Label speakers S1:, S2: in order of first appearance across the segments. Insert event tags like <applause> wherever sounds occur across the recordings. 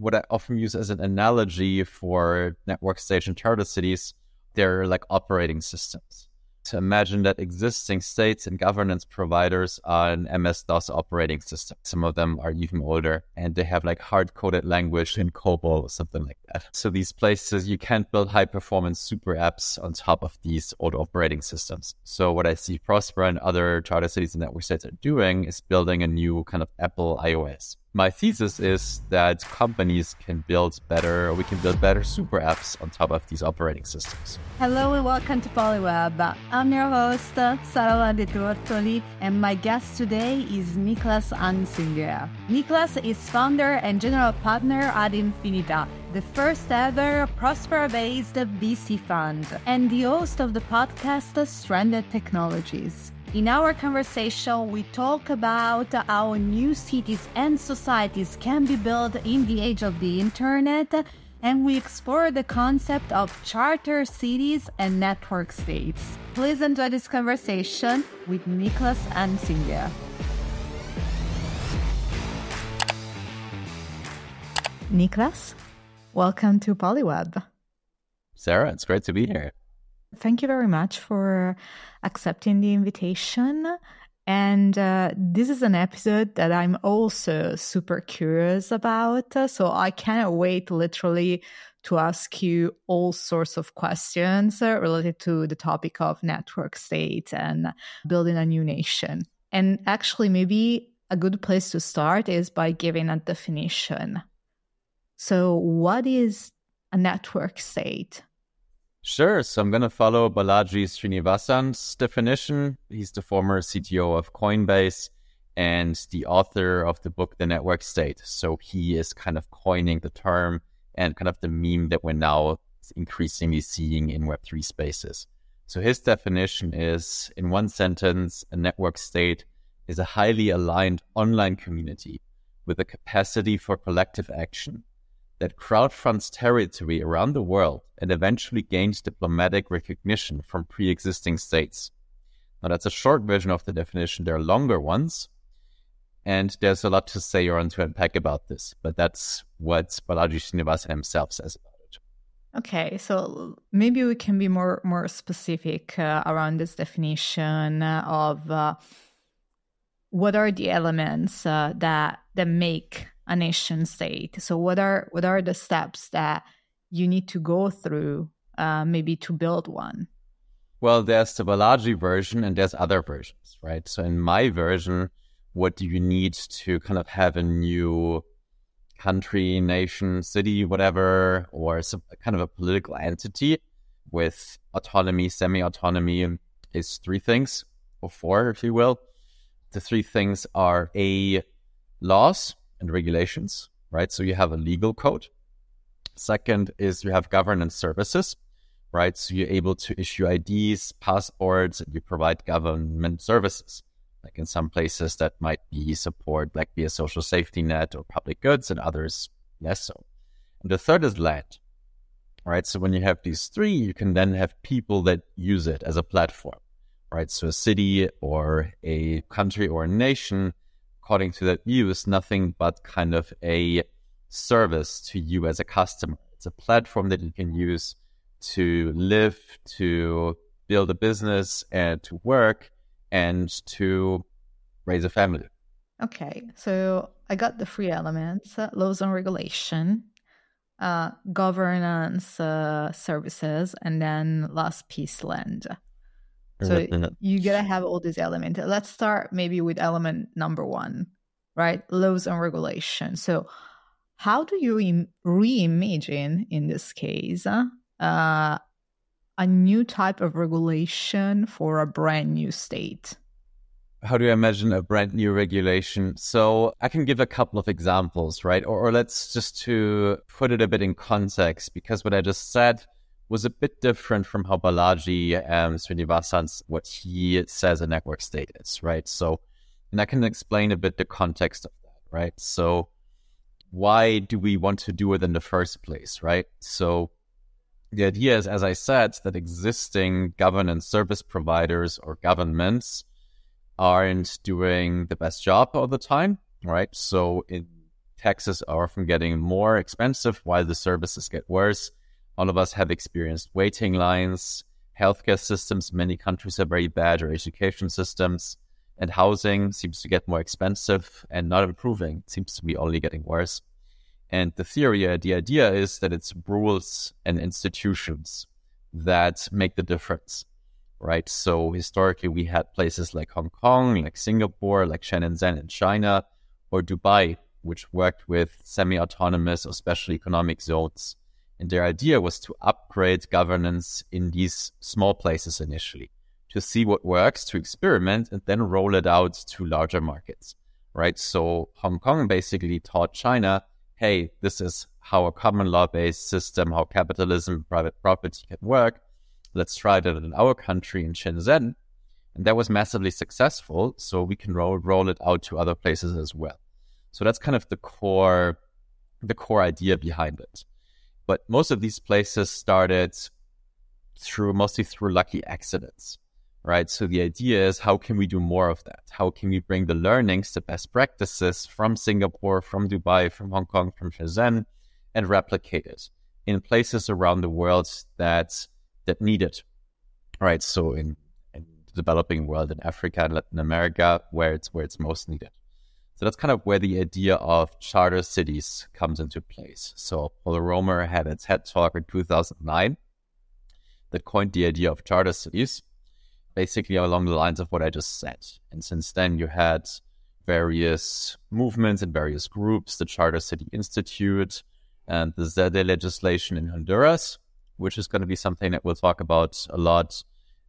S1: what I often use as an analogy for network station charter cities, they're like operating systems to imagine that existing states and governance providers are an MS DOS operating system. Some of them are even older and they have like hard coded language in COBOL or something like that. So these places, you can't build high performance super apps on top of these old operating systems. So what I see Prospera and other charter cities and network states are doing is building a new kind of Apple iOS my thesis is that companies can build better, we can build better super apps on top of these operating systems.
S2: Hello and welcome to Polyweb. I'm your host, Sara De Tortoli, and my guest today is Niklas Anzinger. Niklas is founder and general partner at Infinita, the first ever Prospera based VC fund, and the host of the podcast Stranded Technologies. In our conversation, we talk about how new cities and societies can be built in the age of the internet, and we explore the concept of charter cities and network states. Please enjoy this conversation with Niklas Anzinger. Niklas, welcome to Polyweb.
S1: Sarah, it's great to be here.
S2: Thank you very much for accepting the invitation. And uh, this is an episode that I'm also super curious about. So I cannot wait literally to ask you all sorts of questions uh, related to the topic of network state and building a new nation. And actually, maybe a good place to start is by giving a definition. So, what is a network state?
S1: Sure. So I'm going to follow Balaji Srinivasan's definition. He's the former CTO of Coinbase and the author of the book, The Network State. So he is kind of coining the term and kind of the meme that we're now increasingly seeing in Web3 spaces. So his definition is in one sentence, a network state is a highly aligned online community with a capacity for collective action that crowdfunds territory around the world and eventually gains diplomatic recognition from pre-existing states. Now that's a short version of the definition. There are longer ones. And there's a lot to say or to unpack about this, but that's what Balaji Srinivasan himself says about it.
S2: Okay, so maybe we can be more more specific uh, around this definition of uh, what are the elements uh, that that make a nation state. So what are what are the steps that you need to go through uh, maybe to build one?
S1: Well, there's the Balaji version and there's other versions, right? So in my version, what do you need to kind of have a new country, nation, city, whatever, or some kind of a political entity with autonomy, semi-autonomy is three things or four, if you will. The three things are a laws, and regulations, right? So you have a legal code. Second is you have governance services, right? So you're able to issue IDs, passports, and you provide government services. Like in some places that might be support, like be a social safety net or public goods, and others less so. And the third is land, right? So when you have these three, you can then have people that use it as a platform, right? So a city or a country or a nation according to that view, is nothing but kind of a service to you as a customer. It's a platform that you can use to live, to build a business, and to work, and to raise a family.
S2: Okay, so I got the three elements uh, laws and regulation, uh, governance uh, services, and then last piece land. So you gotta have all these elements. Let's start maybe with element number one, right? Laws and regulation. So how do you Im- reimagine in this case uh, a new type of regulation for a brand new state?
S1: How do you imagine a brand new regulation? So I can give a couple of examples, right? Or, or let's just to put it a bit in context, because what I just said was a bit different from how Balaji um, and Srinivasan's what he says a network state is, right? So, and I can explain a bit the context of that, right? So, why do we want to do it in the first place, right? So, the idea is, as I said, that existing governance service providers or governments aren't doing the best job all the time, right? So, in taxes are often getting more expensive while the services get worse. All of us have experienced waiting lines. Healthcare systems, many countries are very bad, or education systems. And housing seems to get more expensive and not improving. It seems to be only getting worse. And the theory, uh, the idea is that it's rules and institutions that make the difference, right? So historically, we had places like Hong Kong, like Singapore, like Shenzhen in China, or Dubai, which worked with semi-autonomous or special economic zones. And their idea was to upgrade governance in these small places initially to see what works, to experiment, and then roll it out to larger markets, right? So Hong Kong basically taught China hey, this is how a common law based system, how capitalism, private property can work. Let's try that in our country in Shenzhen. And that was massively successful. So we can roll, roll it out to other places as well. So that's kind of the core, the core idea behind it. But most of these places started through mostly through lucky accidents right? So the idea is how can we do more of that? How can we bring the learnings, the best practices from Singapore, from Dubai, from Hong Kong, from Shenzhen, and replicate it in places around the world that that need it, right? So in, in the developing world, in Africa and Latin America, where it's where it's most needed. So that's kind of where the idea of charter cities comes into place. So Paul Romer had a TED talk in 2009 that coined the idea of charter cities basically along the lines of what I just said. And since then, you had various movements and various groups, the Charter City Institute and the ZEDE legislation in Honduras, which is going to be something that we'll talk about a lot,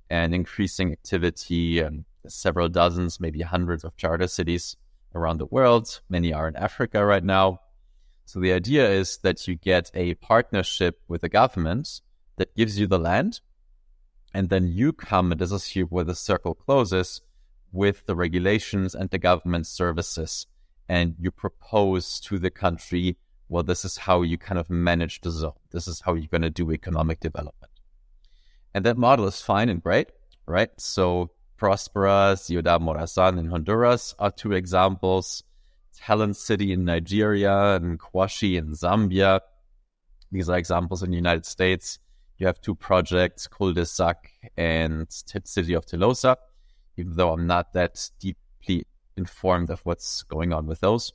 S1: and increasing activity and several dozens, maybe hundreds of charter cities around the world. Many are in Africa right now. So the idea is that you get a partnership with the government that gives you the land and then you come, and this is here where the circle closes, with the regulations and the government services. And you propose to the country, well, this is how you kind of manage the zone. This is how you're going to do economic development. And that model is fine and great, right? So Prospera, Ciudad Morazan in Honduras are two examples. Talent City in Nigeria and Nkwashi in Zambia. These are examples in the United States you have two projects, Culdesac and City of Telosa, even though I'm not that deeply informed of what's going on with those.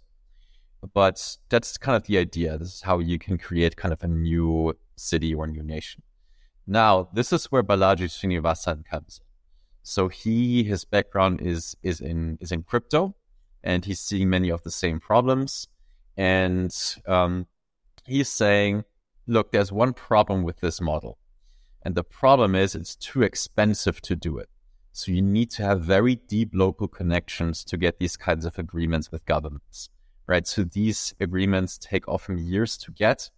S1: But that's kind of the idea. This is how you can create kind of a new city or new nation. Now, this is where Balaji Srinivasan comes in. So he, his background is is in is in crypto, and he's seeing many of the same problems. And um, he's saying look, there's one problem with this model. And the problem is it's too expensive to do it. So you need to have very deep local connections to get these kinds of agreements with governments, right? So these agreements take often years to get.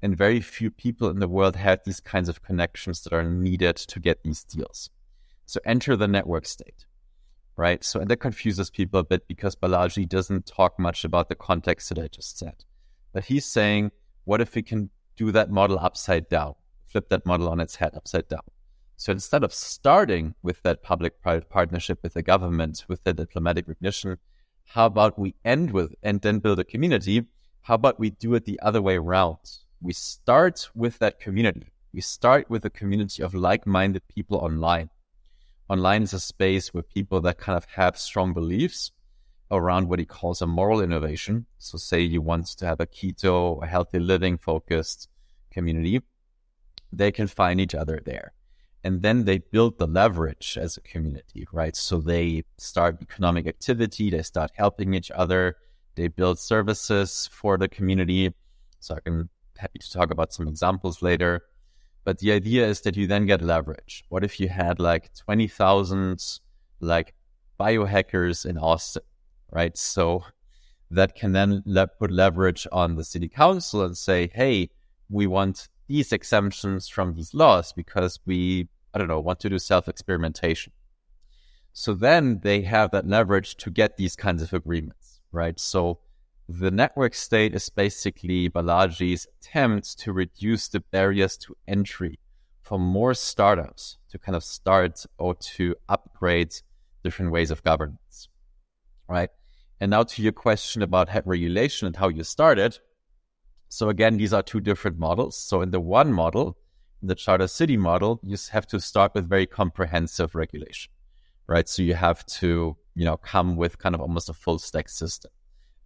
S1: And very few people in the world have these kinds of connections that are needed to get these deals. So enter the network state, right? So, and that confuses people a bit because Balaji doesn't talk much about the context that I just said. But he's saying, what if we can do that model upside down, flip that model on its head upside down. So instead of starting with that public private partnership with the government, with the diplomatic recognition, how about we end with and then build a community? How about we do it the other way around? We start with that community. We start with a community of like minded people online. Online is a space where people that kind of have strong beliefs around what he calls a moral innovation. So, say you want to have a keto, a healthy living focused community, they can find each other there. And then they build the leverage as a community, right? So they start economic activity, they start helping each other, they build services for the community. So I can happy to talk about some examples later. But the idea is that you then get leverage. What if you had like 20,000 like biohackers in Austin right? So that can then le- put leverage on the city council and say, hey, we want these exemptions from these laws because we, I don't know, want to do self experimentation. So then they have that leverage to get these kinds of agreements, right? So the network state is basically Balaji's attempt to reduce the barriers to entry for more startups to kind of start or to upgrade different ways of governance, right? And now to your question about regulation and how you started. So again, these are two different models. So in the one model, in the charter city model, you have to start with very comprehensive regulation, right? So you have to, you know, come with kind of almost a full stack system.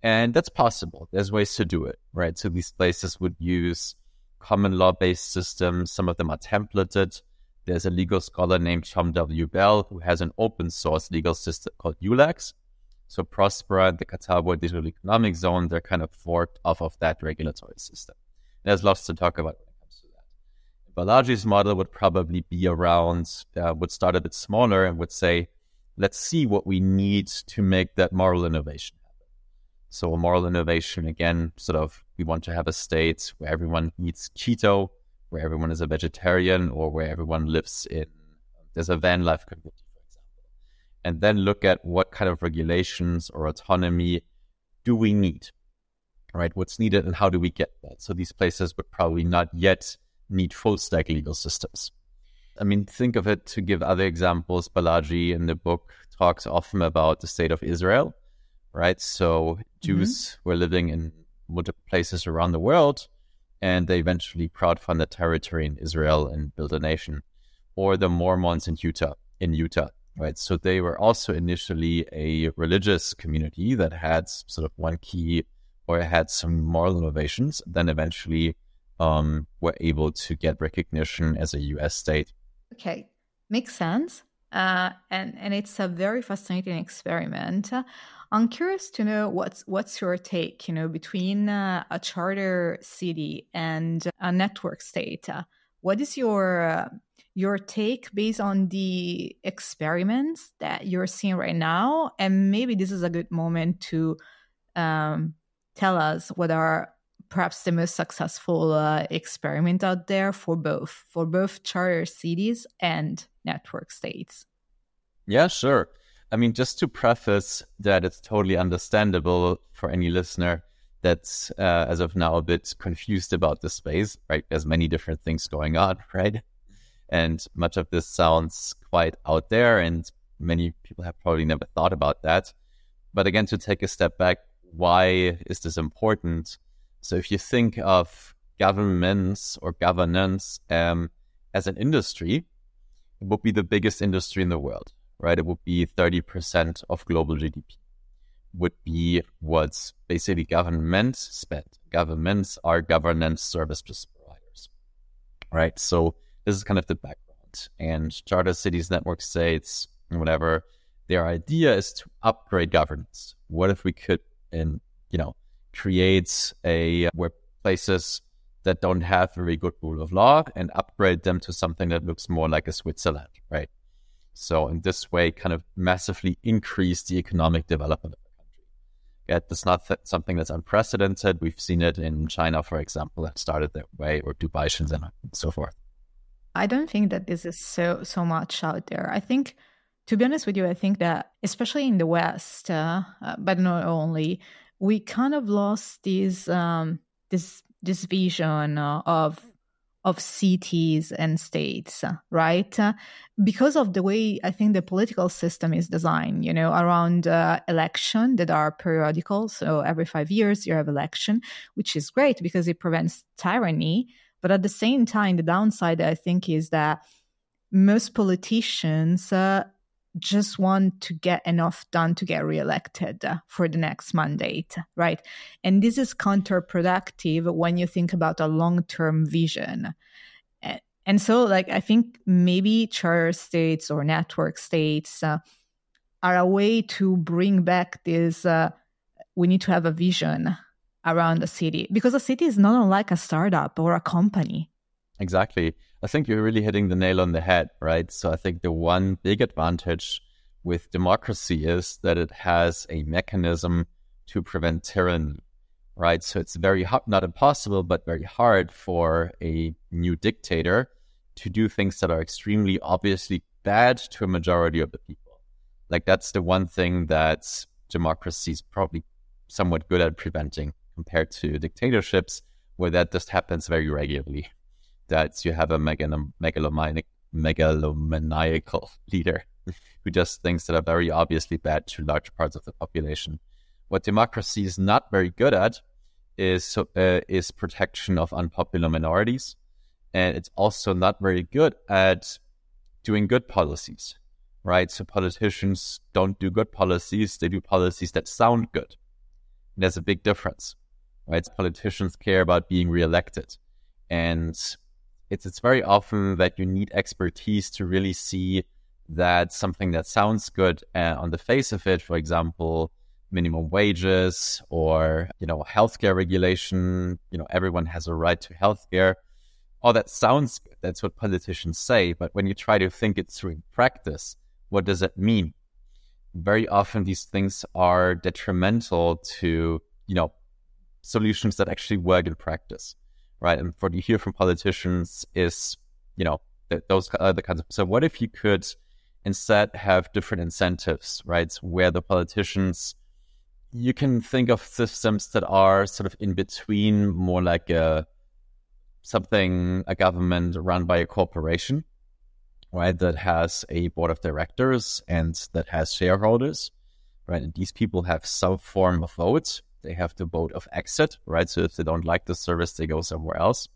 S1: And that's possible. There's ways to do it, right? So these places would use common law based systems. Some of them are templated. There's a legal scholar named Tom W. Bell who has an open source legal system called ULEX. So Prospera and the World Digital Economic Zone, they're kind of forked off of that regulatory system. There's lots to talk about when it comes to that. Balaji's model would probably be around, uh, would start a bit smaller and would say, let's see what we need to make that moral innovation. So a moral innovation, again, sort of, we want to have a state where everyone eats keto, where everyone is a vegetarian, or where everyone lives in, there's a van life community for example. and then look at what kind of regulations or autonomy do we need, right? What's needed and how do we get that? So these places would probably not yet need full stack legal systems. I mean, think of it to give other examples. Balaji in the book talks often about the state of Israel, right? So Jews mm-hmm. were living in multiple places around the world and they eventually crowdfunded territory in Israel and built a nation. Or the Mormons in Utah, in Utah right? So they were also initially a religious community that had sort of one key or had some moral innovations, then eventually um, were able to get recognition as a US state.
S2: Okay, makes sense. Uh, and and it's a very fascinating experiment. I'm curious to know what's what's your take, you know, between uh, a charter city and a network state. what is your uh, your take based on the experiments that you're seeing right now. And maybe this is a good moment to um, tell us what are perhaps the most successful uh, experiment out there for both, for both charter cities and network states.
S1: Yeah, sure. I mean, just to preface that it's totally understandable for any listener that's uh, as of now a bit confused about the space, right? There's many different things going on, <laughs> right? And much of this sounds quite out there, and many people have probably never thought about that. But again, to take a step back, why is this important? So if you think of governments or governance um, as an industry, it would be the biggest industry in the world, right? It would be 30% of global GDP, would be what's basically governments spend. Governments are governance service providers, right? So this is kind of the background. And charter cities, network states, whatever, their idea is to upgrade governance. What if we could, in you know, create a where places that don't have very good rule of law and upgrade them to something that looks more like a Switzerland, right? So in this way, kind of massively increase the economic development of the country. Yeah, that's not th- something that's unprecedented. We've seen it in China, for example, that started that way, or Dubai, Shenzhen, and so forth.
S2: I don't think that this is so so much out there. I think, to be honest with you, I think that especially in the West, uh, uh, but not only, we kind of lost this um, this this vision uh, of of cities and states, right? Because of the way I think the political system is designed, you know, around uh, election that are periodical. So every five years you have election, which is great because it prevents tyranny. But at the same time, the downside, I think, is that most politicians uh, just want to get enough done to get reelected uh, for the next mandate, right? And this is counterproductive when you think about a long term vision. And so, like, I think maybe charter states or network states uh, are a way to bring back this uh, we need to have a vision around a city because a city is not unlike a startup or a company.
S1: Exactly. I think you're really hitting the nail on the head, right? So I think the one big advantage with democracy is that it has a mechanism to prevent tyranny, right? So it's very hard, not impossible, but very hard for a new dictator to do things that are extremely obviously bad to a majority of the people. Like that's the one thing that democracy is probably somewhat good at preventing compared to dictatorships where that just happens very regularly. That you have a megalomaniac, megalomaniacal <laughs> leader who does things that are very obviously bad to large parts of the population. what democracy is not very good at is uh, is protection of unpopular minorities, and it's also not very good at doing good policies, right? So politicians don't do good policies; they do policies that sound good. And there's a big difference, right? Politicians care about being reelected, and it's it's very often that you need expertise to really see that something that sounds good uh, on the face of it, for example, minimum wages or you know healthcare regulation, you know everyone has a right to healthcare. All that sounds good. That's what politicians say, but when you try to think it through in practice, what does it mean? Very often, these things are detrimental to you know solutions that actually work in practice, right? And what you hear from politicians is you know those other kinds of. So, what if you could instead have different incentives, right? Where the politicians, you can think of systems that are sort of in between, more like a something a government run by a corporation, right? That has a board of directors and that has shareholders, right? And these people have some form of vote. They have the vote of exit, right? So if they don't like the service, they go somewhere else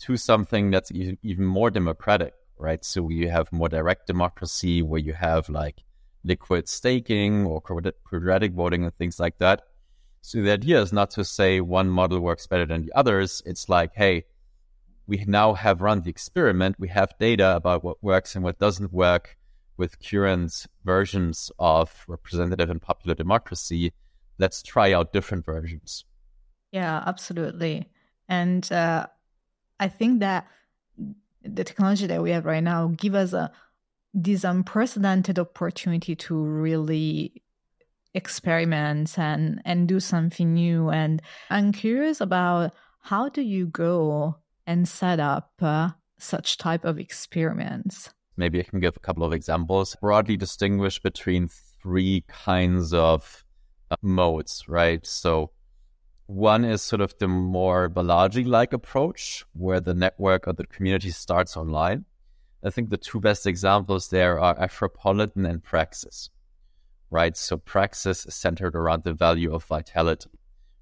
S1: to something that's even more democratic, right? So you have more direct democracy where you have like liquid staking or quadratic voting and things like that. So the idea is not to say one model works better than the others. It's like, hey, we now have run the experiment. We have data about what works and what doesn't work with current versions of representative and popular democracy. Let's try out different versions.
S2: Yeah, absolutely. And uh, I think that the technology that we have right now give us a this unprecedented opportunity to really experiment and and do something new and i'm curious about how do you go and set up uh, such type of experiments
S1: maybe i can give a couple of examples broadly distinguish between three kinds of Uh, modes right so one is sort of the more Balaji like approach, where the network or the community starts online. I think the two best examples there are Afropolitan and Praxis, right? So Praxis is centered around the value of vitality,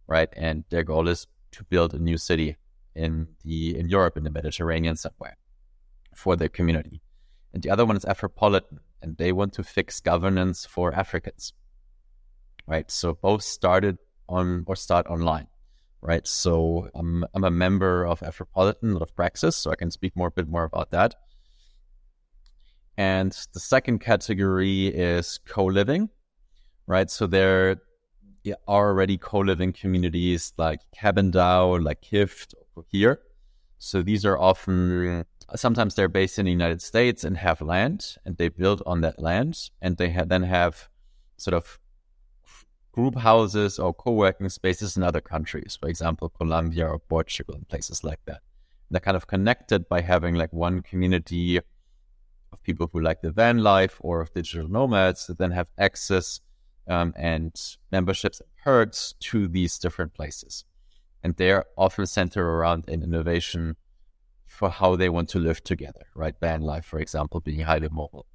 S1: right? And their goal is to build a new city in the in Europe, in the Mediterranean somewhere for their community. And the other one is Afropolitan, and they want to fix governance for Africans, right? So both started on or start online, right? So I'm I'm a member of Afropolitan, not of Praxis, so I can speak more a bit more about that. And the second category is co-living, right? So there are already co-living communities like Cabin DAO, like Kift, or here. So these are often sometimes they're based in the United States and have land, and they build on that land, and they ha- then have sort of group houses or co-working spaces in other countries, for example, Colombia or Portugal and places like that. They're kind of connected by having like one community of people who like the van life or of digital nomads that then have access um, and memberships and perks to these different places. And they're often centered around an innovation for how they want to live together, right? Van life, for example, being highly mobile.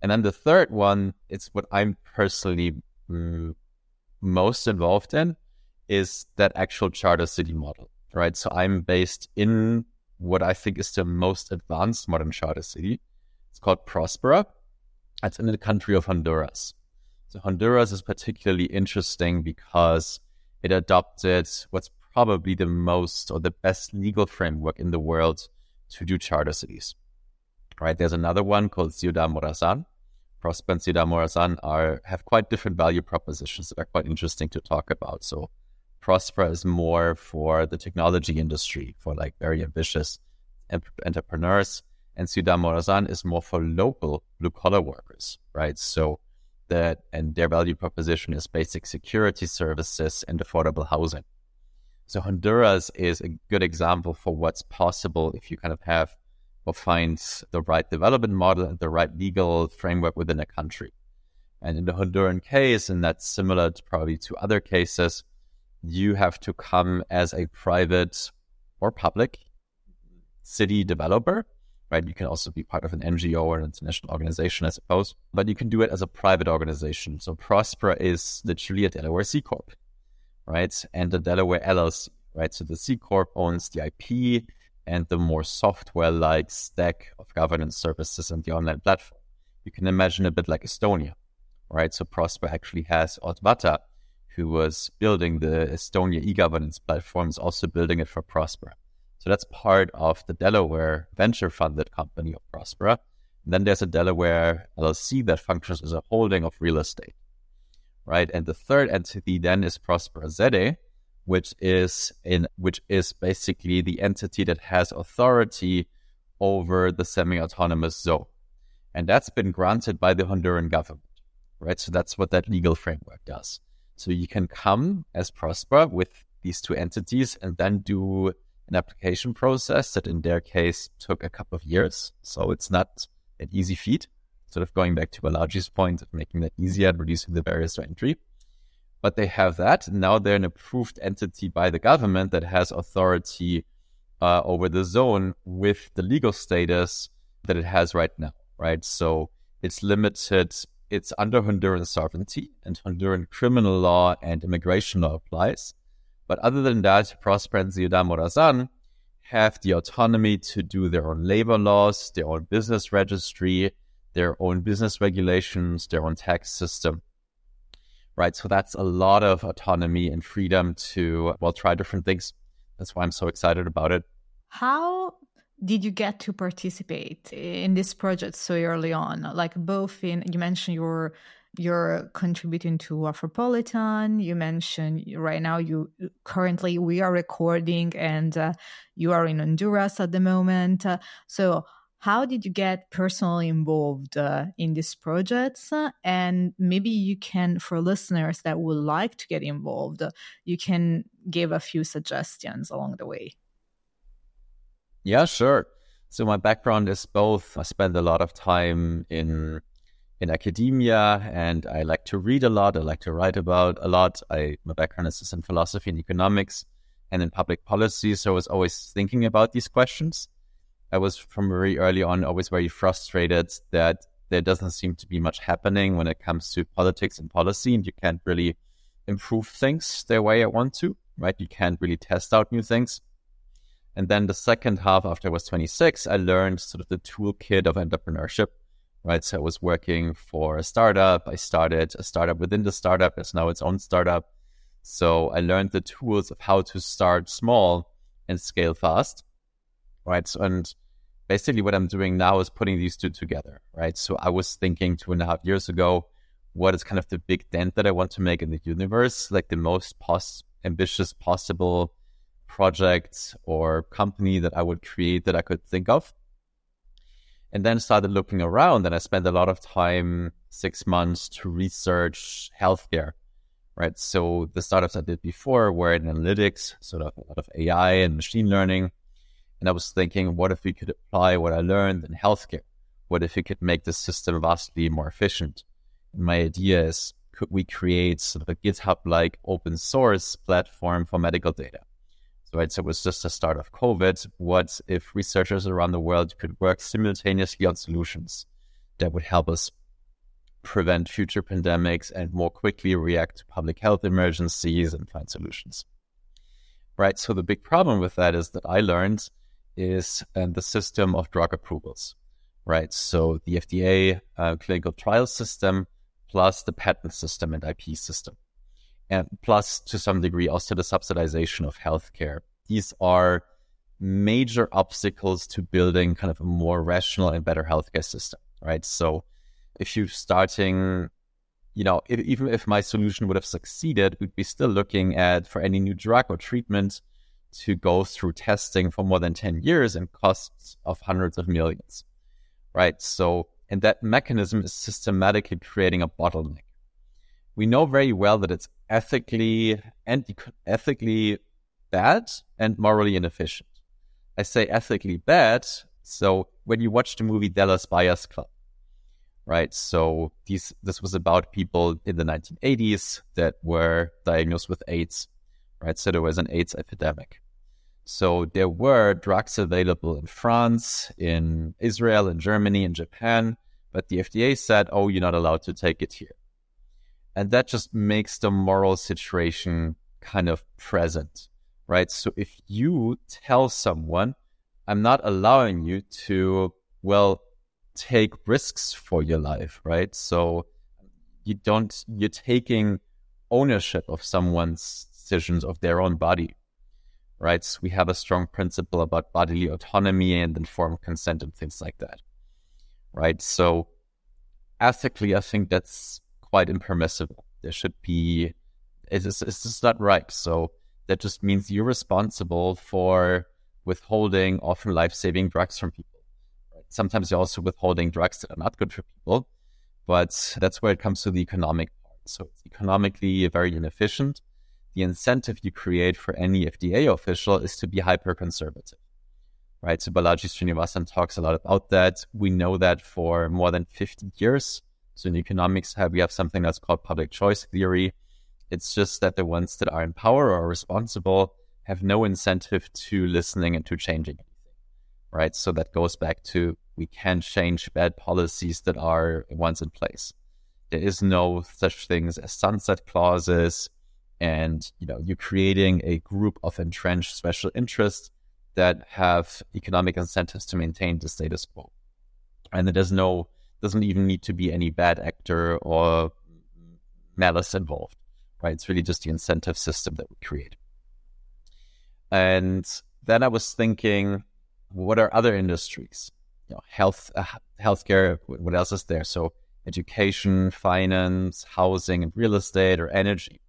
S1: And then the third one, it's what I'm personally mm, most involved in is that actual charter city model, right? So I'm based in what I think is the most advanced modern charter city. It's called Prospera. It's in the country of Honduras. So Honduras is particularly interesting because it adopted what's probably the most or the best legal framework in the world to do charter cities. Right? There's another one called Ciudad Morazan, Prosper and Morazan are have quite different value propositions that are quite interesting to talk about. So Prosper is more for the technology industry, for like very ambitious entrepreneurs, and Ciudad Morazan is more for local blue collar workers, right? So that and their value proposition is basic security services and affordable housing. So Honduras is a good example for what's possible if you kind of have or finds the right development model and the right legal framework within a country. And in the Honduran case, and that's similar to probably to other cases, you have to come as a private or public city developer right? You can also be part of an NGO or an international organization, I suppose, but you can do it as a private organization. So Prospera is literally a Delaware C Corp, right? And the Delaware LLC, right? So the C Corp owns the IP and the more software like stack of governance services and the online platform. You can imagine a bit like Estonia, right? So Prosper actually has Ott Vatter, who was building the Estonia e-governance platform, is also building it for Prosper. So that's part of the Delaware venture funded company of Prospera. And then there's a Delaware LLC that functions as a holding of real estate, right? And the third entity then is Prospera ZE, which is in which is basically the entity that has authority over the semi-autonomous zone, and that's been granted by the Honduran government, right? So that's what that legal framework does. So you can come as Prosper with these two entities and then do an application process that in their case took a couple of years. So it's not an easy feat, sort of going back to Balaji's point of making that easier and reducing the barriers to entry. But they have that. Now they're an approved entity by the government that has authority uh, over the zone with the legal status that it has right now, right? So it's limited it's under Honduran sovereignty and Honduran criminal law and immigration law applies. But other than that, Prospera and Ciudad Morazan have the autonomy to do their own labor laws, their own business registry, their own business regulations, their own tax system. Right. So that's a lot of autonomy and freedom to, well, try different things. That's why I'm so excited about it.
S2: How did you get to participate in this project so early on? Like both in you mentioned you're you're contributing to Afropolitan. You mentioned right now you currently we are recording and uh, you are in Honduras at the moment. Uh, so how did you get personally involved uh, in these projects and maybe you can for listeners that would like to get involved you can give a few suggestions along the way
S1: yeah, sure. So my background is both. I spend a lot of time in in academia, and I like to read a lot. I like to write about a lot. I my background is in philosophy and economics, and in public policy. So I was always thinking about these questions. I was from very early on always very frustrated that there doesn't seem to be much happening when it comes to politics and policy, and you can't really improve things the way I want to. Right? You can't really test out new things. And then the second half, after I was 26, I learned sort of the toolkit of entrepreneurship, right? So I was working for a startup. I started a startup within the startup. It's now its own startup. So I learned the tools of how to start small and scale fast, right? So, and basically what I'm doing now is putting these two together, right? So I was thinking two and a half years ago, what is kind of the big dent that I want to make in the universe, like the most pos- ambitious possible project or company that I would create that I could think of. And then started looking around and I spent a lot of time, six months to research healthcare, right? So the startups I did before were in analytics, sort of a lot of AI and machine learning. And I was thinking, what if we could apply what I learned in healthcare? What if we could make the system vastly more efficient? My idea is, could we create sort of a GitHub like open source platform for medical data? So, right, so it was just the start of COVID. What if researchers around the world could work simultaneously on solutions that would help us prevent future pandemics and more quickly react to public health emergencies and find solutions? Right. So the big problem with that is that I learned is um, the system of drug approvals. Right. So the FDA uh, clinical trial system plus the patent system and IP system and plus to some degree also the subsidization of healthcare. These are major obstacles to building kind of a more rational and better healthcare system, right? So if you're starting, you know, if, even if my solution would have succeeded, we'd be still looking at for any new drug or treatment to go through testing for more than 10 years and costs of hundreds of millions, right? So, and that mechanism is systematically creating a bottleneck we know very well that it's ethically and ethically bad and morally inefficient. I say ethically bad. So when you watch the movie Dallas Buyers Club, right? So these this was about people in the 1980s that were diagnosed with AIDS, right? So there was an AIDS epidemic. So there were drugs available in France, in Israel, in Germany, in Japan, but the FDA said, oh, you're not allowed to take it here. And that just makes the moral situation kind of present, right? So if you tell someone, I'm not allowing you to, well, take risks for your life, right? So you don't, you're taking ownership of someone's decisions of their own body, right? So we have a strong principle about bodily autonomy and informed consent and things like that, right? So ethically, I think that's quite impermissible. There should be, it's just, it's just not right. So that just means you're responsible for withholding often life saving drugs from people. Right? Sometimes you're also withholding drugs that are not good for people, but that's where it comes to the economic part. So it's economically very inefficient. The incentive you create for any FDA official is to be hyper conservative right? So Balaji Srinivasan talks a lot about that. We know that for more than 50 years. So in economics, we have something that's called public choice theory. It's just that the ones that are in power or responsible have no incentive to listening and to changing anything, right? So that goes back to we can't change bad policies that are once in place. There is no such things as sunset clauses, and you know you're creating a group of entrenched special interests that have economic incentives to maintain the status quo. And there's no, doesn't even need to be any bad actor or malice involved, right? It's really just the incentive system that we create. And then I was thinking, what are other industries? You know, health, uh, healthcare. What else is there? So education, finance, housing, and real estate, or energy.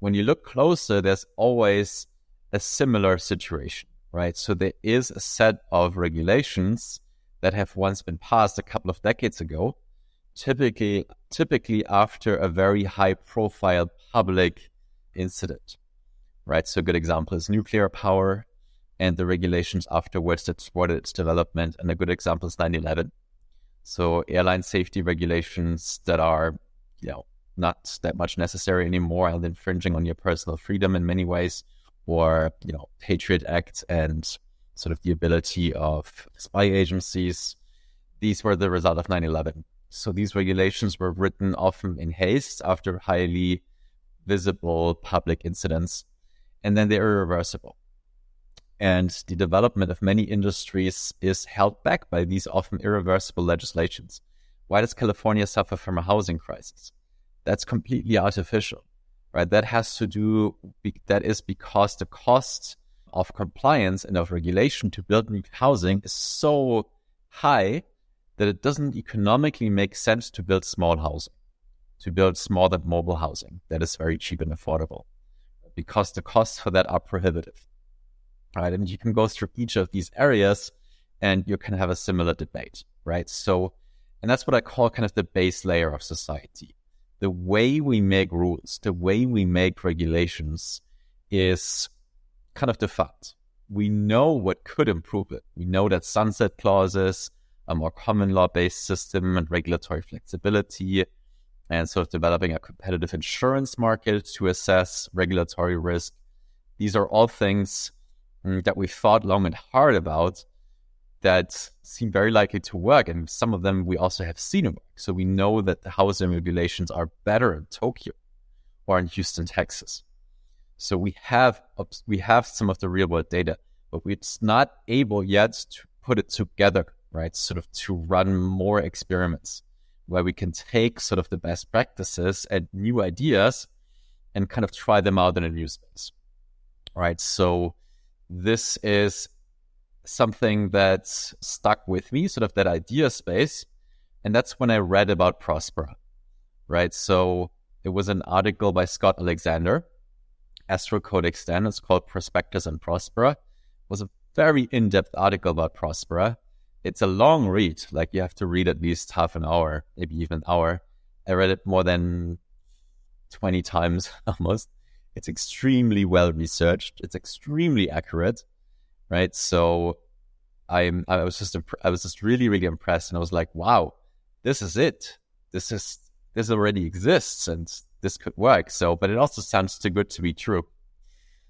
S1: When you look closer, there's always a similar situation right? So there is a set of regulations that have once been passed a couple of decades ago, typically typically after a very high profile public incident. Right. So a good example is nuclear power and the regulations afterwards that supported its development. And a good example is 9-11. So airline safety regulations that are, you know, not that much necessary anymore and infringing on your personal freedom in many ways or you know Patriot Act and sort of the ability of spy agencies. These were the result of 9/11. So these regulations were written often in haste after highly visible public incidents, and then they're irreversible. And the development of many industries is held back by these often irreversible legislations. Why does California suffer from a housing crisis? That's completely artificial right? That has to do, that is because the cost of compliance and of regulation to build new housing is so high that it doesn't economically make sense to build small housing, to build small and mobile housing that is very cheap and affordable because the costs for that are prohibitive. Right. And you can go through each of these areas and you can have a similar debate, right? So, and that's what I call kind of the base layer of society the way we make rules, the way we make regulations is kind of defunct. We know what could improve it. We know that sunset clauses, a more common law based system and regulatory flexibility, and sort of developing a competitive insurance market to assess regulatory risk. These are all things mm, that we've thought long and hard about that seem very likely to work. And some of them we also have seen work. So we know that the housing regulations are better in Tokyo or in Houston, Texas. So we have we have some of the real world data, but we're not able yet to put it together, right? Sort of to run more experiments where we can take sort of the best practices and new ideas and kind of try them out in a new space. Right. So this is something that stuck with me, sort of that idea space. And that's when I read about Prospera, right? So it was an article by Scott Alexander, Astral Codex Ten. It's called Prospectus and Prospera. It was a very in-depth article about Prospera. It's a long read, like you have to read at least half an hour, maybe even an hour. I read it more than 20 times <laughs> almost. It's extremely well researched. It's extremely accurate right? So I'm I was just I was just really really impressed, and I was like, wow, this is it. This is this already exists, and this could work. So, but it also sounds too good to be true.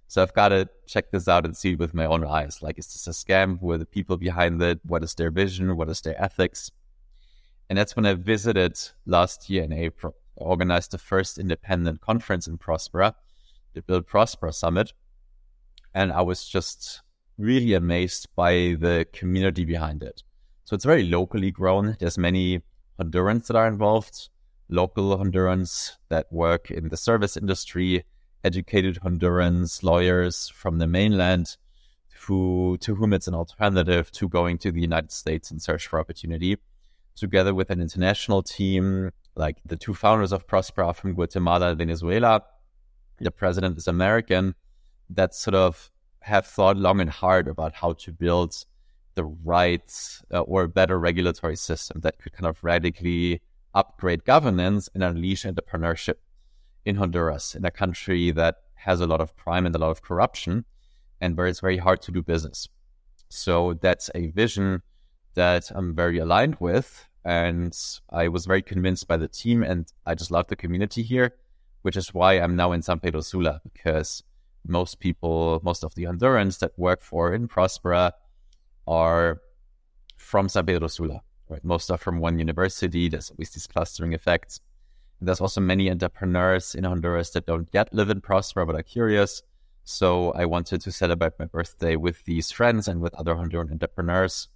S1: So I've got to check this out and see it with my own eyes. Like, is this a scam? Who are the people behind it? What is their vision? What is their ethics? And that's when I visited last year in April. I organized the first independent conference in Prospera, the Build Prospera Summit. And I was just really amazed by the community behind it. So it's very locally grown. There's many Hondurans that are involved, local Hondurans that work in the service industry, educated Hondurans, lawyers from the mainland who to whom it's an alternative to going to the United States in search for opportunity, together with an international team like the two founders of Prospera from Guatemala and Venezuela. The president is American that sort of have thought long and hard about how to build the right uh, or better regulatory system that could kind of radically upgrade governance and unleash entrepreneurship in Honduras, in a country that has a lot of crime and a lot of corruption, and where it's very hard to do business. So that's a vision that I'm very aligned with. And I was very convinced by the team, and I just love the community here, which is why I'm now in San Pedro Sula, because most people, most of the Hondurans that work for in Prospera are from San Pedro Sula, right? Most are from one university. There's always these clustering effects. And there's also many entrepreneurs in Honduras that don't yet live in Prospera, but are curious. So I wanted to celebrate my birthday with these friends and with other Honduran entrepreneurs.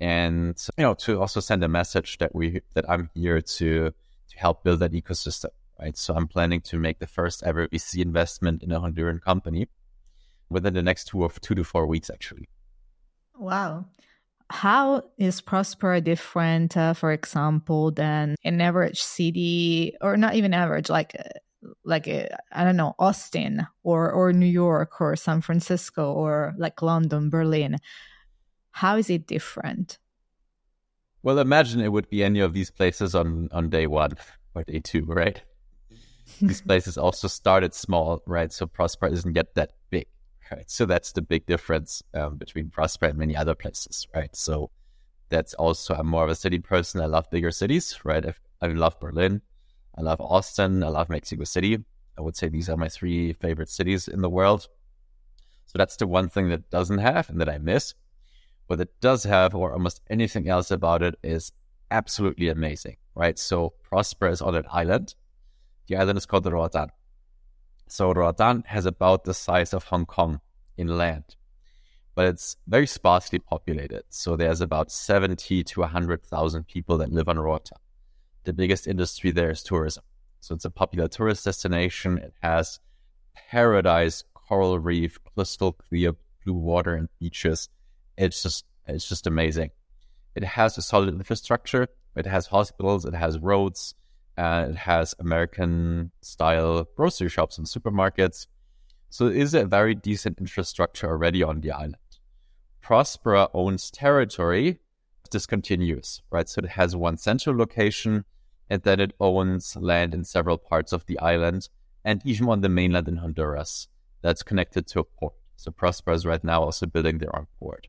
S1: And, you know, to also send a message that we, that I'm here to, to help build that ecosystem right? So I'm planning to make the first ever VC investment in a Honduran company within the next two or two to four weeks, actually.
S2: Wow. How is Prospera different, uh, for example, than an average city, or not even average, like uh, like uh, I don't know, Austin or or New York or San Francisco or like London, Berlin? How is it different?
S1: Well, imagine it would be any of these places on on day one or day two, right? These places also started small, right? So Prospera isn't yet that big, right? So that's the big difference um, between Prospera and many other places, right? So that's also, I'm more of a city person. I love bigger cities, right? I, I love Berlin. I love Austin. I love Mexico City. I would say these are my three favorite cities in the world. So that's the one thing that doesn't have and that I miss. What it does have, or almost anything else about it, is absolutely amazing, right? So Prospera is on an island the island is called the Roatan. So Roatan has about the size of Hong Kong in land, but it's very sparsely populated. So there's about 70 to 100,000 people that live on Roatan. The biggest industry there is tourism. So it's a popular tourist destination. It has paradise, coral reef, crystal clear blue water and beaches. It's just, it's just amazing. It has a solid infrastructure. It has hospitals. It has roads. Uh, it has American style grocery shops and supermarkets. So it is a very decent infrastructure already on the island. Prospera owns territory, discontinuous, right? So it has one central location and then it owns land in several parts of the island and even on the mainland in Honduras that's connected to a port. So Prospera is right now also building their own port.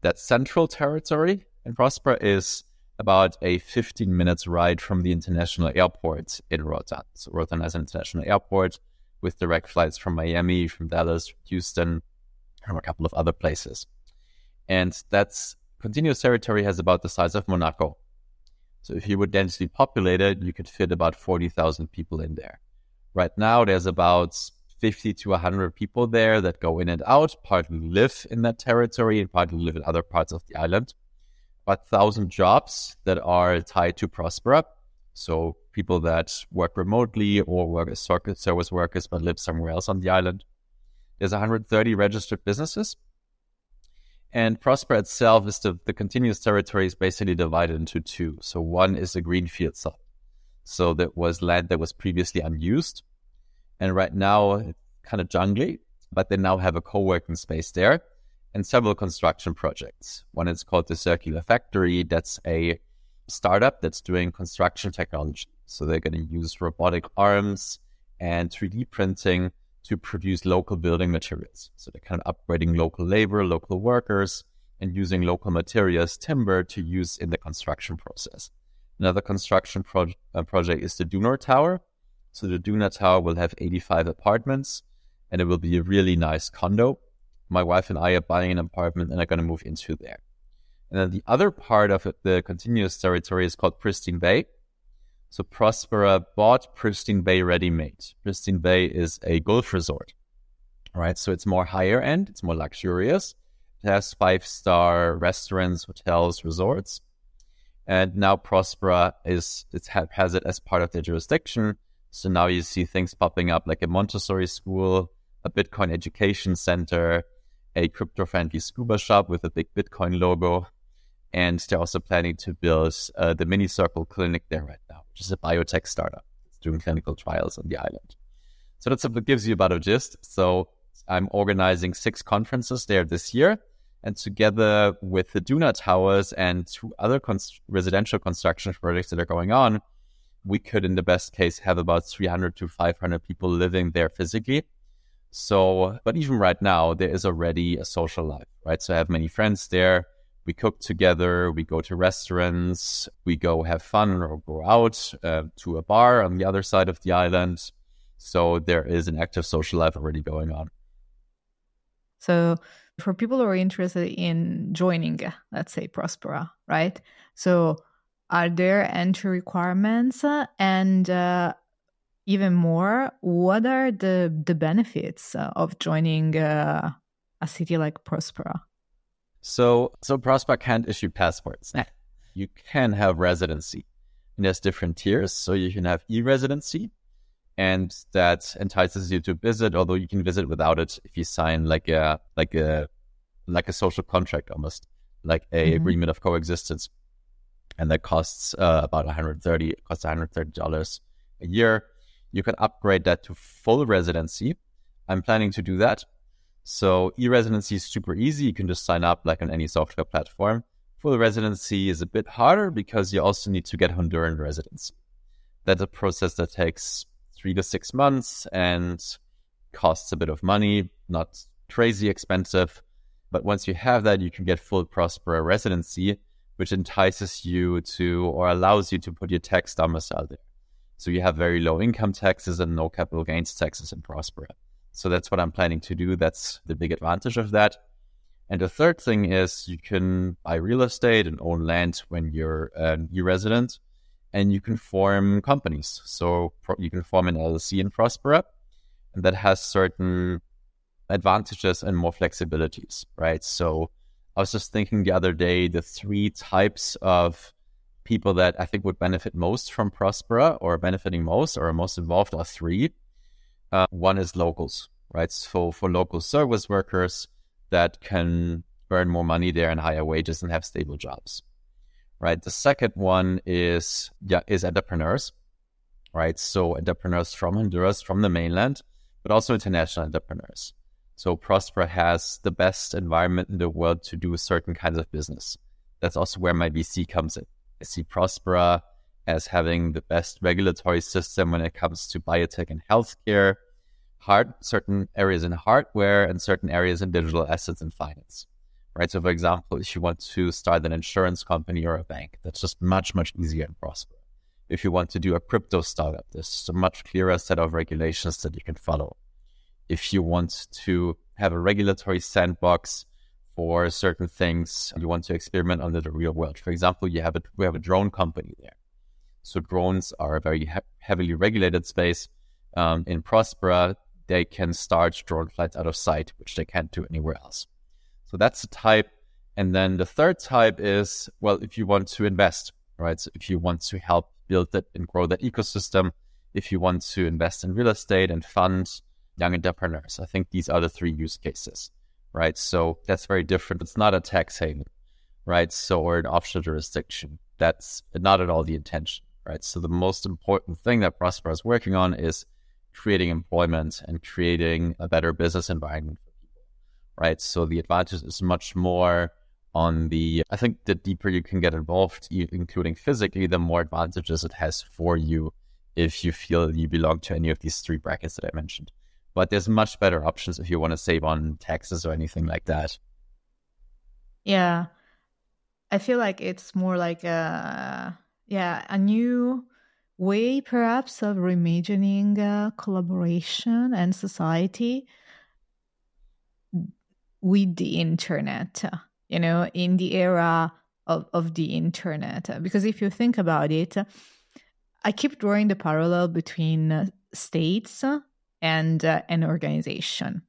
S1: That central territory in Prospera is about a 15 minutes ride from the international airport in Roatan. So Roatan has an international airport with direct flights from Miami, from Dallas, Houston, from a couple of other places. And that's continuous territory has about the size of Monaco. So if you were densely populated, you could fit about 40,000 people in there. Right now, there's about 50 to 100 people there that go in and out, partly live in that territory and partly live in other parts of the island about thousand jobs that are tied to Prospera. So people that work remotely or work as service workers but live somewhere else on the island. There's 130 registered businesses. And Prospera itself is the, the continuous territory is basically divided into two. So one is a greenfield site. So that was land that was previously unused. And right now it's kind of jungly, but they now have a co-working space there and several construction projects. One is called the Circular Factory. That's a startup that's doing construction technology. So they're going to use robotic arms and 3D printing to produce local building materials. So they're kind of upgrading local labor, local workers, and using local materials, timber, to use in the construction process. Another construction pro- uh, project is the Duna Tower. So the Duna Tower will have 85 apartments and it will be a really nice condo. My wife and I are buying an apartment and are going to move into there. And then the other part of the continuous territory is called Pristine Bay. So Prospera bought Pristine Bay ready made. Pristine Bay is a golf resort, right? So it's more higher end, it's more luxurious. It has five star restaurants, hotels, resorts. And now Prospera is it has it as part of their jurisdiction. So now you see things popping up like a Montessori school, a Bitcoin education center, a crypto friendly scuba shop with a big Bitcoin logo. And they're also planning to build uh, the Minicircle clinic there right now, which is a biotech startup. It's doing clinical trials on the island. So that's what gives you about a gist. So I'm organizing six conferences there this year. And together with the Duna Towers and two other cons- residential construction projects that are going on, we could, in the best case, have about 300 to 500 people living there physically. So, but even right now, there is already a social life, right? So I have many friends there. We cook together. We go to restaurants. We go have fun or go out uh, to a bar on the other side of the island. So there is an active social life already going on.
S2: So for people who are interested in joining, let's say Prospera, right? So are there entry requirements and uh, even more, what are the the benefits of joining uh, a city like Prospera?
S1: So, so Prospera can't issue passports. You can have residency, and there's different tiers. So you can have e-residency, and that entices you to visit. Although you can visit without it if you sign like a like a like a social contract, almost like a mm-hmm. agreement of coexistence, and that costs uh, about 130 costs 130 dollars a year you can upgrade that to full residency. I'm planning to do that. So e-residency is super easy. You can just sign up like on any software platform. Full residency is a bit harder because you also need to get Honduran residency. That's a process that takes three to six months and costs a bit of money, not crazy expensive. But once you have that, you can get full Prospera residency, which entices you to or allows you to put your tax domicile there. So you have very low income taxes and no capital gains taxes in Prospera. So that's what I'm planning to do. That's the big advantage of that. And the third thing is you can buy real estate and own land when you're a new resident and you can form companies. So you can form an LLC in Prospera and that has certain advantages and more flexibilities, right? So I was just thinking the other day, the three types of people that I think would benefit most from Prospera or benefiting most or are most involved are three. Uh, one is locals, right? So for local service workers that can earn more money there and higher wages and have stable jobs, right? The second one is yeah is entrepreneurs, right? So entrepreneurs from Honduras, from the mainland, but also international entrepreneurs. So Prospera has the best environment in the world to do certain kinds of business. That's also where my VC comes in. I see Prospera as having the best regulatory system when it comes to biotech and healthcare, hard certain areas in hardware and certain areas in digital assets and finance. Right. So for example, if you want to start an insurance company or a bank, that's just much, much easier in Prospera. If you want to do a crypto startup, there's a much clearer set of regulations that you can follow. If you want to have a regulatory sandbox for certain things you want to experiment under the real world. For example, you have a we have a drone company there. So drones are a very he- heavily regulated space. Um, in Prospera, they can start drone flights out of sight, which they can't do anywhere else. So that's the type. And then the third type is, well, if you want to invest, right? So if you want to help build that and grow that ecosystem, if you want to invest in real estate and fund young entrepreneurs, I think these are the three use cases right? So that's very different. It's not a tax haven, right? So, or an offshore jurisdiction. That's not at all the intention, right? So, the most important thing that Prospera is working on is creating employment and creating a better business environment for people, right? So, the advantage is much more on the, I think the deeper you can get involved, including physically, the more advantages it has for you if you feel you belong to any of these three brackets that I mentioned but there's much better options if you want to save on taxes or anything like that.
S2: Yeah. I feel like it's more like a yeah, a new way perhaps of reimagining uh, collaboration and society with the internet, you know, in the era of, of the internet. Because if you think about it, I keep drawing the parallel between uh, states and uh, an organization.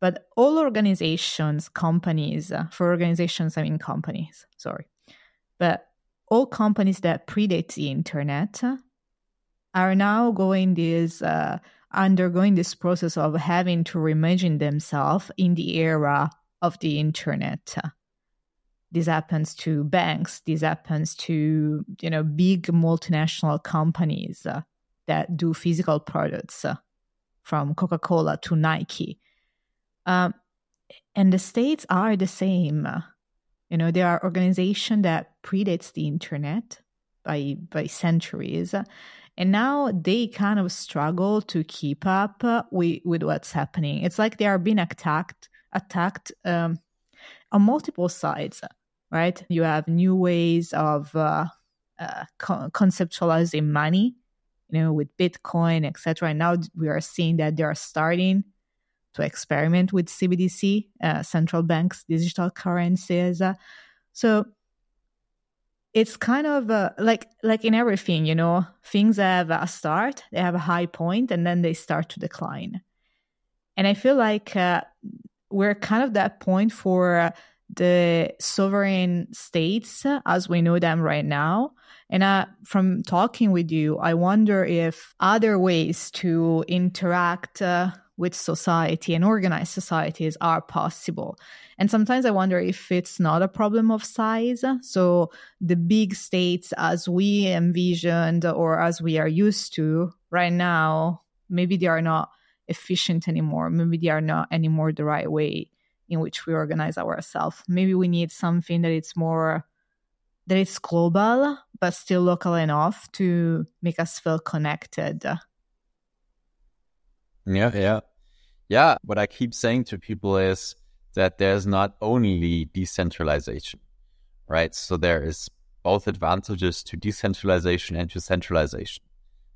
S2: But all organizations, companies, uh, for organizations, I mean companies, sorry. But all companies that predate the internet are now going this uh, undergoing this process of having to reimagine themselves in the era of the internet. This happens to banks. This happens to you know big multinational companies uh, that do physical products, uh, from Coca Cola to Nike. Um, and the states are the same. You know, there are organizations that predates the internet by by centuries, and now they kind of struggle to keep up with, with what's happening. It's like they are being attacked attacked um, on multiple sides, right? You have new ways of uh, uh, co- conceptualizing money, know, with Bitcoin, etc. And now we are seeing that they are starting to experiment with CBDC, uh, central banks, digital currencies. so it's kind of uh, like like in everything, you know, things have a start, they have a high point, and then they start to decline. And I feel like uh, we're kind of that point for the sovereign states as we know them right now. And uh, from talking with you, I wonder if other ways to interact uh, with society and organized societies are possible. And sometimes I wonder if it's not a problem of size. So the big states, as we envisioned or as we are used to right now, maybe they are not efficient anymore. Maybe they are not anymore the right way in which we organize ourselves. Maybe we need something that it's more that it's global but still local enough to make us feel connected.
S1: Yeah, yeah. Yeah, what I keep saying to people is that there's not only decentralization, right? So there is both advantages to decentralization and to centralization.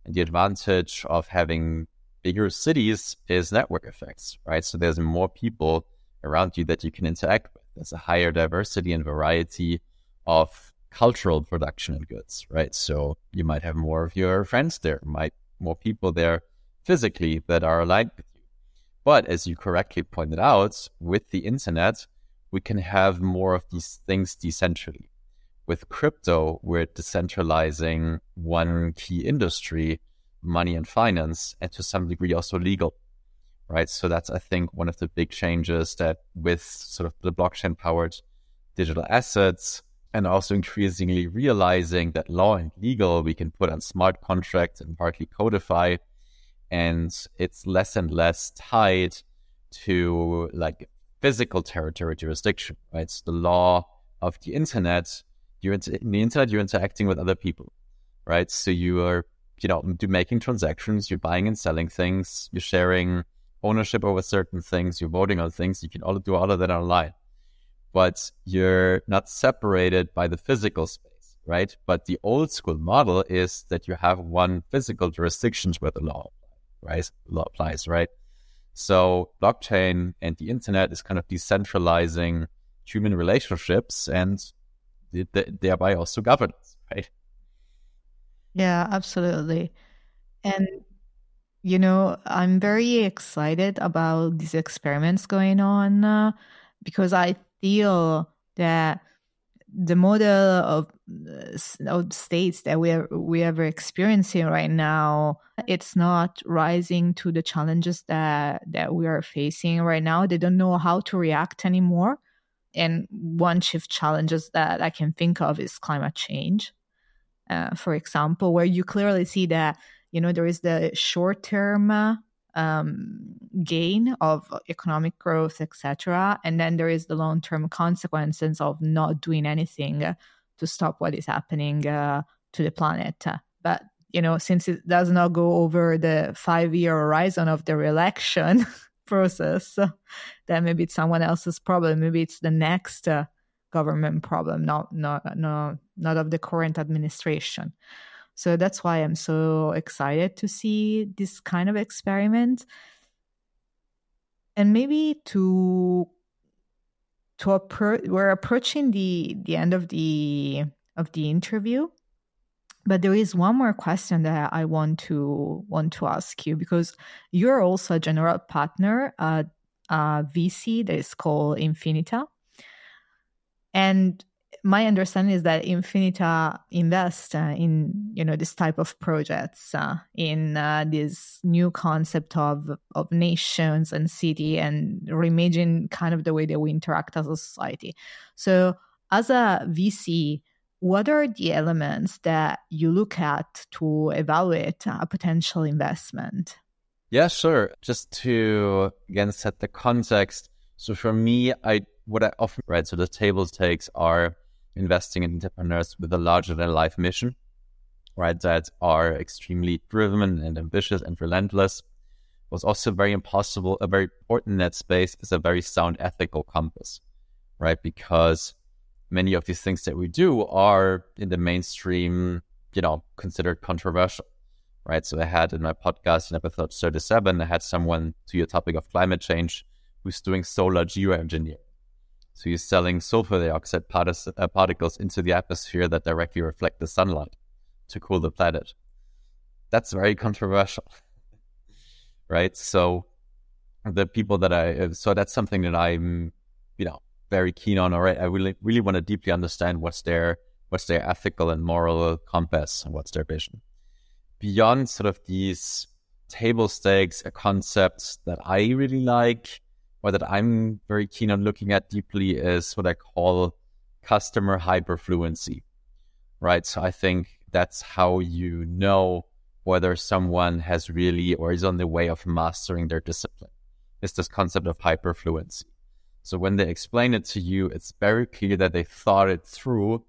S1: And the advantage of having bigger cities is network effects, right? So there's more people around you that you can interact with. There's a higher diversity and variety of cultural production and goods, right? So you might have more of your friends there, might more people there physically that are aligned with you. But as you correctly pointed out, with the internet, we can have more of these things decentrally. With crypto, we're decentralizing one key industry, money and finance, and to some degree also legal. Right. So that's, I think, one of the big changes that with sort of the blockchain powered digital assets and also increasingly realizing that law and legal we can put on smart contracts and partly codify and it's less and less tied to like physical territory jurisdiction, right? It's the law of the internet. You're in the internet, you're interacting with other people, right? So you are, you know, making transactions, you're buying and selling things, you're sharing ownership over certain things, you're voting on things. You can all do all of that online, but you're not separated by the physical space, right? But the old school model is that you have one physical jurisdiction where the law right? Law applies, right? So blockchain and the internet is kind of decentralizing human relationships and thereby also governance, right?
S2: Yeah, absolutely. And you know, I'm very excited about these experiments going on uh, because I feel that the model of, uh, of states that we are we are experiencing right now it's not rising to the challenges that that we are facing right now. They don't know how to react anymore. And one shift challenges that i can think of is climate change. Uh, for example where you clearly see that you know there is the short term um, gain of economic growth, etc. And then there is the long term consequences of not doing anything to stop what is happening uh, to the planet. But you know, since it does not go over the five year horizon of the re-election <laughs> process, then maybe it's someone else's problem. Maybe it's the next uh, government problem, not not not not of the current administration. So that's why I'm so excited to see this kind of experiment. And maybe to to approach we're approaching the the end of the of the interview but there is one more question that I want to want to ask you because you're also a general partner at uh, a VC that is called Infinita. And my understanding is that Infinita invest uh, in you know this type of projects uh, in uh, this new concept of of nations and city and reimagine kind of the way that we interact as a society. So as a VC, what are the elements that you look at to evaluate a potential investment?
S1: Yeah, sure. Just to again set the context. So for me, I what I often read. so the table stakes are investing in entrepreneurs with a larger than life mission, right? That are extremely driven and ambitious and relentless. Was also very impossible, a very important net space is a very sound ethical compass, right? Because many of these things that we do are in the mainstream, you know, considered controversial, right? So I had in my podcast in episode 37, I had someone to your topic of climate change who's doing solar geoengineering. So he's selling sulfur dioxide uh, particles into the atmosphere that directly reflect the sunlight to cool the planet. That's very controversial, <laughs> right? So the people that I, so that's something that I'm, you know, very keen on. All right, I really really want to deeply understand what's their what's their ethical and moral compass and what's their vision. Beyond sort of these table stakes, a concept that I really like or that I'm very keen on looking at deeply is what I call customer hyperfluency. Right. So I think that's how you know whether someone has really or is on the way of mastering their discipline. It's this concept of hyperfluency. So when they explain it to you, it's very clear that they thought it through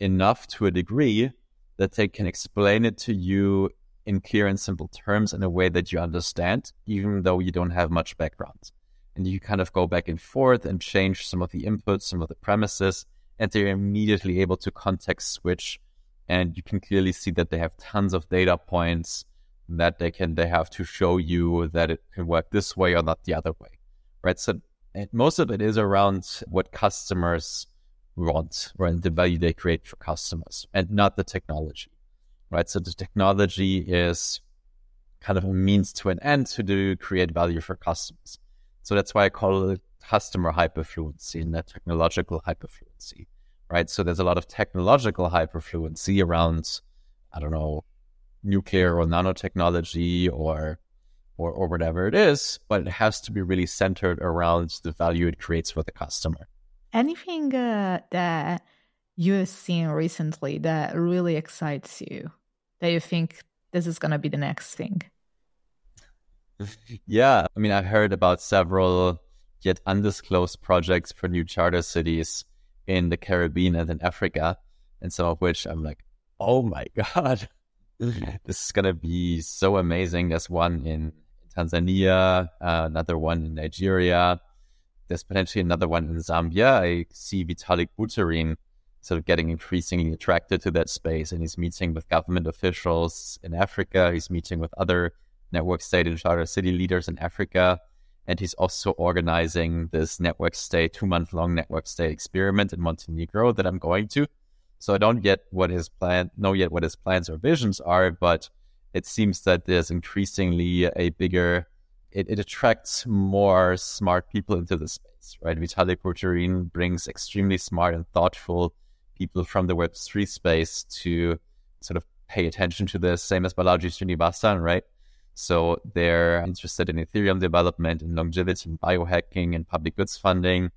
S1: enough to a degree that they can explain it to you in clear and simple terms in a way that you understand, even though you don't have much background. And you kind of go back and forth and change some of the inputs, some of the premises, and they're immediately able to context switch. And you can clearly see that they have tons of data points that they can they have to show you that it can work this way or not the other way. Right. So most of it is around what customers want, right? The value they create for customers and not the technology, right? So the technology is kind of a means to an end to do create value for customers. So that's why I call it customer hyperfluency and not technological hyperfluency, right? So there's a lot of technological hyperfluency around, I don't know, nuclear or nanotechnology or or, or whatever it is, but it has to be really centered around the value it creates for the customer.
S2: Anything uh, that you've seen recently that really excites you, that you think this is going to be the next thing?
S1: Yeah, I mean, I've heard about several yet undisclosed projects for new charter cities in the Caribbean and in Africa, and some of which I'm like, oh my <laughs> God, this is to be so amazing. There's one in Tanzania, uh, another one in Nigeria. There's potentially another one in Zambia. I see Vitalik Buterin sort of getting increasingly attracted to that space, and he's meeting with government officials in Africa. He's meeting with other network state and charter city leaders in Africa. And he's also organizing this network state, two month long network state experiment in Montenegro that I'm going to. So I don't yet what his plan, know yet what his plans or visions are, but it seems that there's increasingly a bigger, it, it attracts more smart people into the space, right? Vitalik Buterin brings extremely smart and thoughtful people from the Web3 space to sort of pay attention to this, same as Balaji Srinivasan, right? So they're interested in Ethereum development and longevity and biohacking and public goods funding.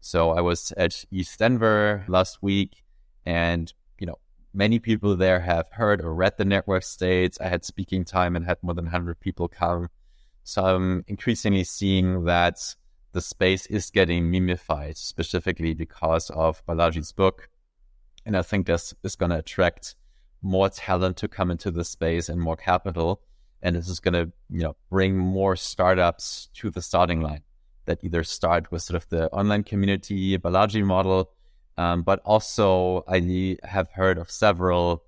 S1: So I was at ETHDenver last week and you know many people there have heard or read the network states. I had speaking time and had more than 100 people come. So I'm increasingly seeing that the space is getting memified, specifically because of Balaji's book. And I think this is going to attract more talent to come into the space and more capital. And this is going to, you know, bring more startups to the starting line that either start with sort of the online community Balaji model um, but also, I have heard of several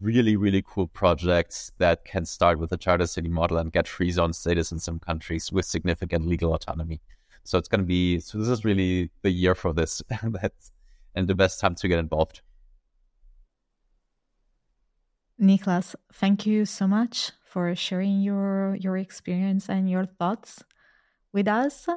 S1: really, really cool projects that can start with a charter city model and get free zone status in some countries with significant legal autonomy. So it's going to be, so this is really the year for this. <laughs> And the best time to get involved.
S2: Niklas, thank you so much for sharing your your experience and your thoughts with us.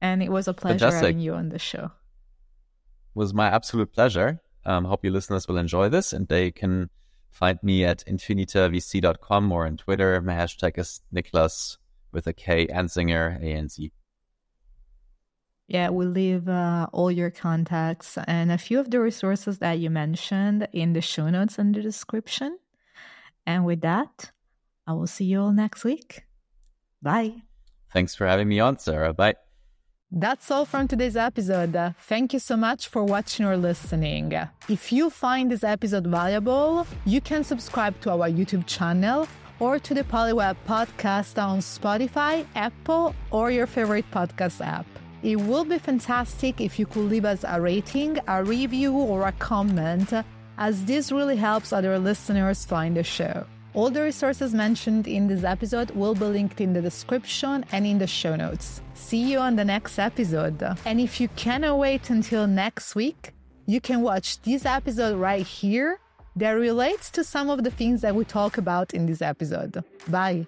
S2: And it was a pleasure Fantastic. having you on the show.
S1: It was my absolute pleasure. Um, hope your listeners will enjoy this and they can find me at infinitavc.com or on Twitter. My hashtag is Niklas with a K Anzinger, A-N-Z.
S2: Yeah, we'll leave uh, all your contacts and a few of the resources that you mentioned in the show notes and the description. And with that, I will see you all next week. Bye.
S1: Thanks for having me on, Sarah. Bye.
S2: That's all from today's episode. Thank you so much for watching or listening. If you find this episode valuable, you can subscribe to our YouTube channel or to the Polyweb podcast on Spotify, Apple, or your favorite podcast app. It will be fantastic if you could leave us a rating, a review, or a comment, as this really helps other listeners find the show. All the resources mentioned in this episode will be linked in the description and in the show notes. See you on the next episode. And if you cannot wait until next week, you can watch this episode right here that relates to some of the things that we talk about in this episode. Bye.